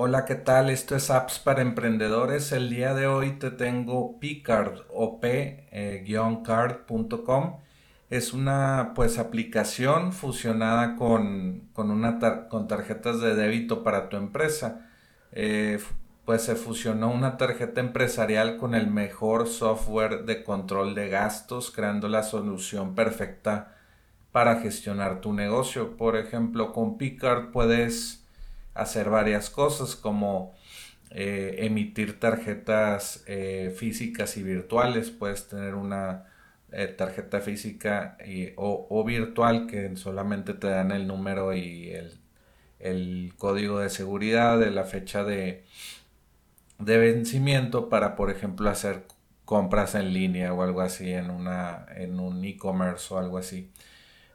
Hola, ¿qué tal? Esto es Apps para Emprendedores. El día de hoy te tengo Picard o p-card.com. Es una pues aplicación fusionada con, una con tarjetas de débito para tu empresa. Eh, pues se fusionó una tarjeta empresarial con el mejor software de control de gastos, creando la solución perfecta para gestionar tu negocio. Por ejemplo, con Picard puedes hacer varias cosas como eh, emitir tarjetas eh, físicas y virtuales. Puedes tener una eh, tarjeta física o, virtual que solamente te dan el número y el, código de seguridad de la fecha de, de vencimiento para, por ejemplo, hacer compras en línea o algo así en, una, en un e-commerce o algo así.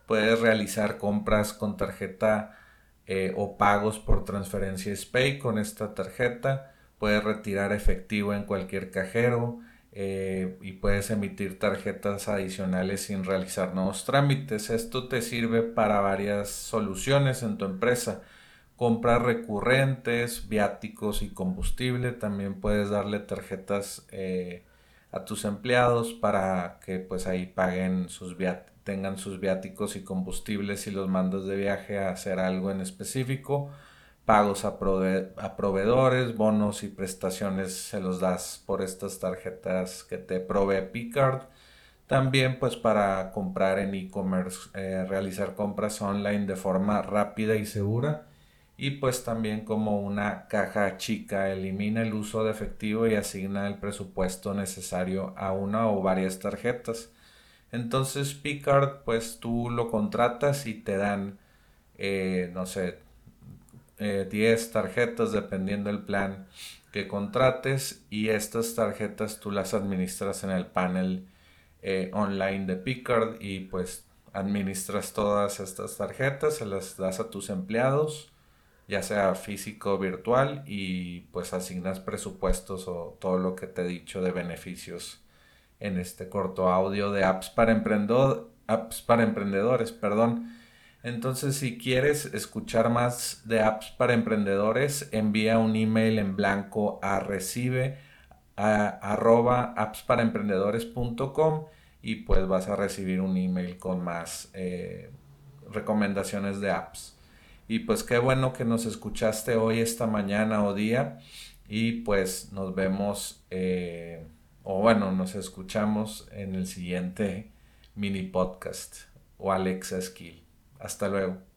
Puedes realizar compras con tarjeta eh, o pagos por transferencia SPAY con esta tarjeta. Puedes retirar efectivo en cualquier cajero eh, y puedes emitir tarjetas adicionales sin realizar nuevos trámites. Esto te sirve para varias soluciones en tu empresa. Compras recurrentes, viáticos y combustible. También puedes darle tarjetas eh, a tus empleados para que pues ahí paguen sus viáticos tengan sus viáticos y combustibles y los mandas de viaje a hacer algo en específico, pagos a, proveedores, bonos y prestaciones se los das por estas tarjetas que te provee Picard. También pues para comprar en e-commerce, eh, realizar compras online de forma rápida y segura. Y pues también como una caja chica elimina el uso de efectivo y asigna el presupuesto necesario a una o varias tarjetas. Entonces Picard, pues tú lo contratas y te dan, eh, no sé, 10 eh, tarjetas dependiendo del plan que contrates y estas tarjetas tú las administras en el panel eh, online de Picard y pues administras todas estas tarjetas, se las das a tus empleados, ya sea físico o virtual y pues asignas presupuestos o todo lo que te he dicho de beneficios en este corto audio de apps para, apps para emprendedores. Perdón. Entonces, si quieres escuchar más de apps para emprendedores, envía un email en blanco a recibe a, appsparaemprendedores.com y pues vas a recibir un email con más eh, recomendaciones de apps. Y pues qué bueno que nos escuchaste hoy, esta mañana o día. Y pues nos vemos. Eh, o bueno, nos escuchamos en el siguiente mini podcast o Alexa Skill. Hasta luego.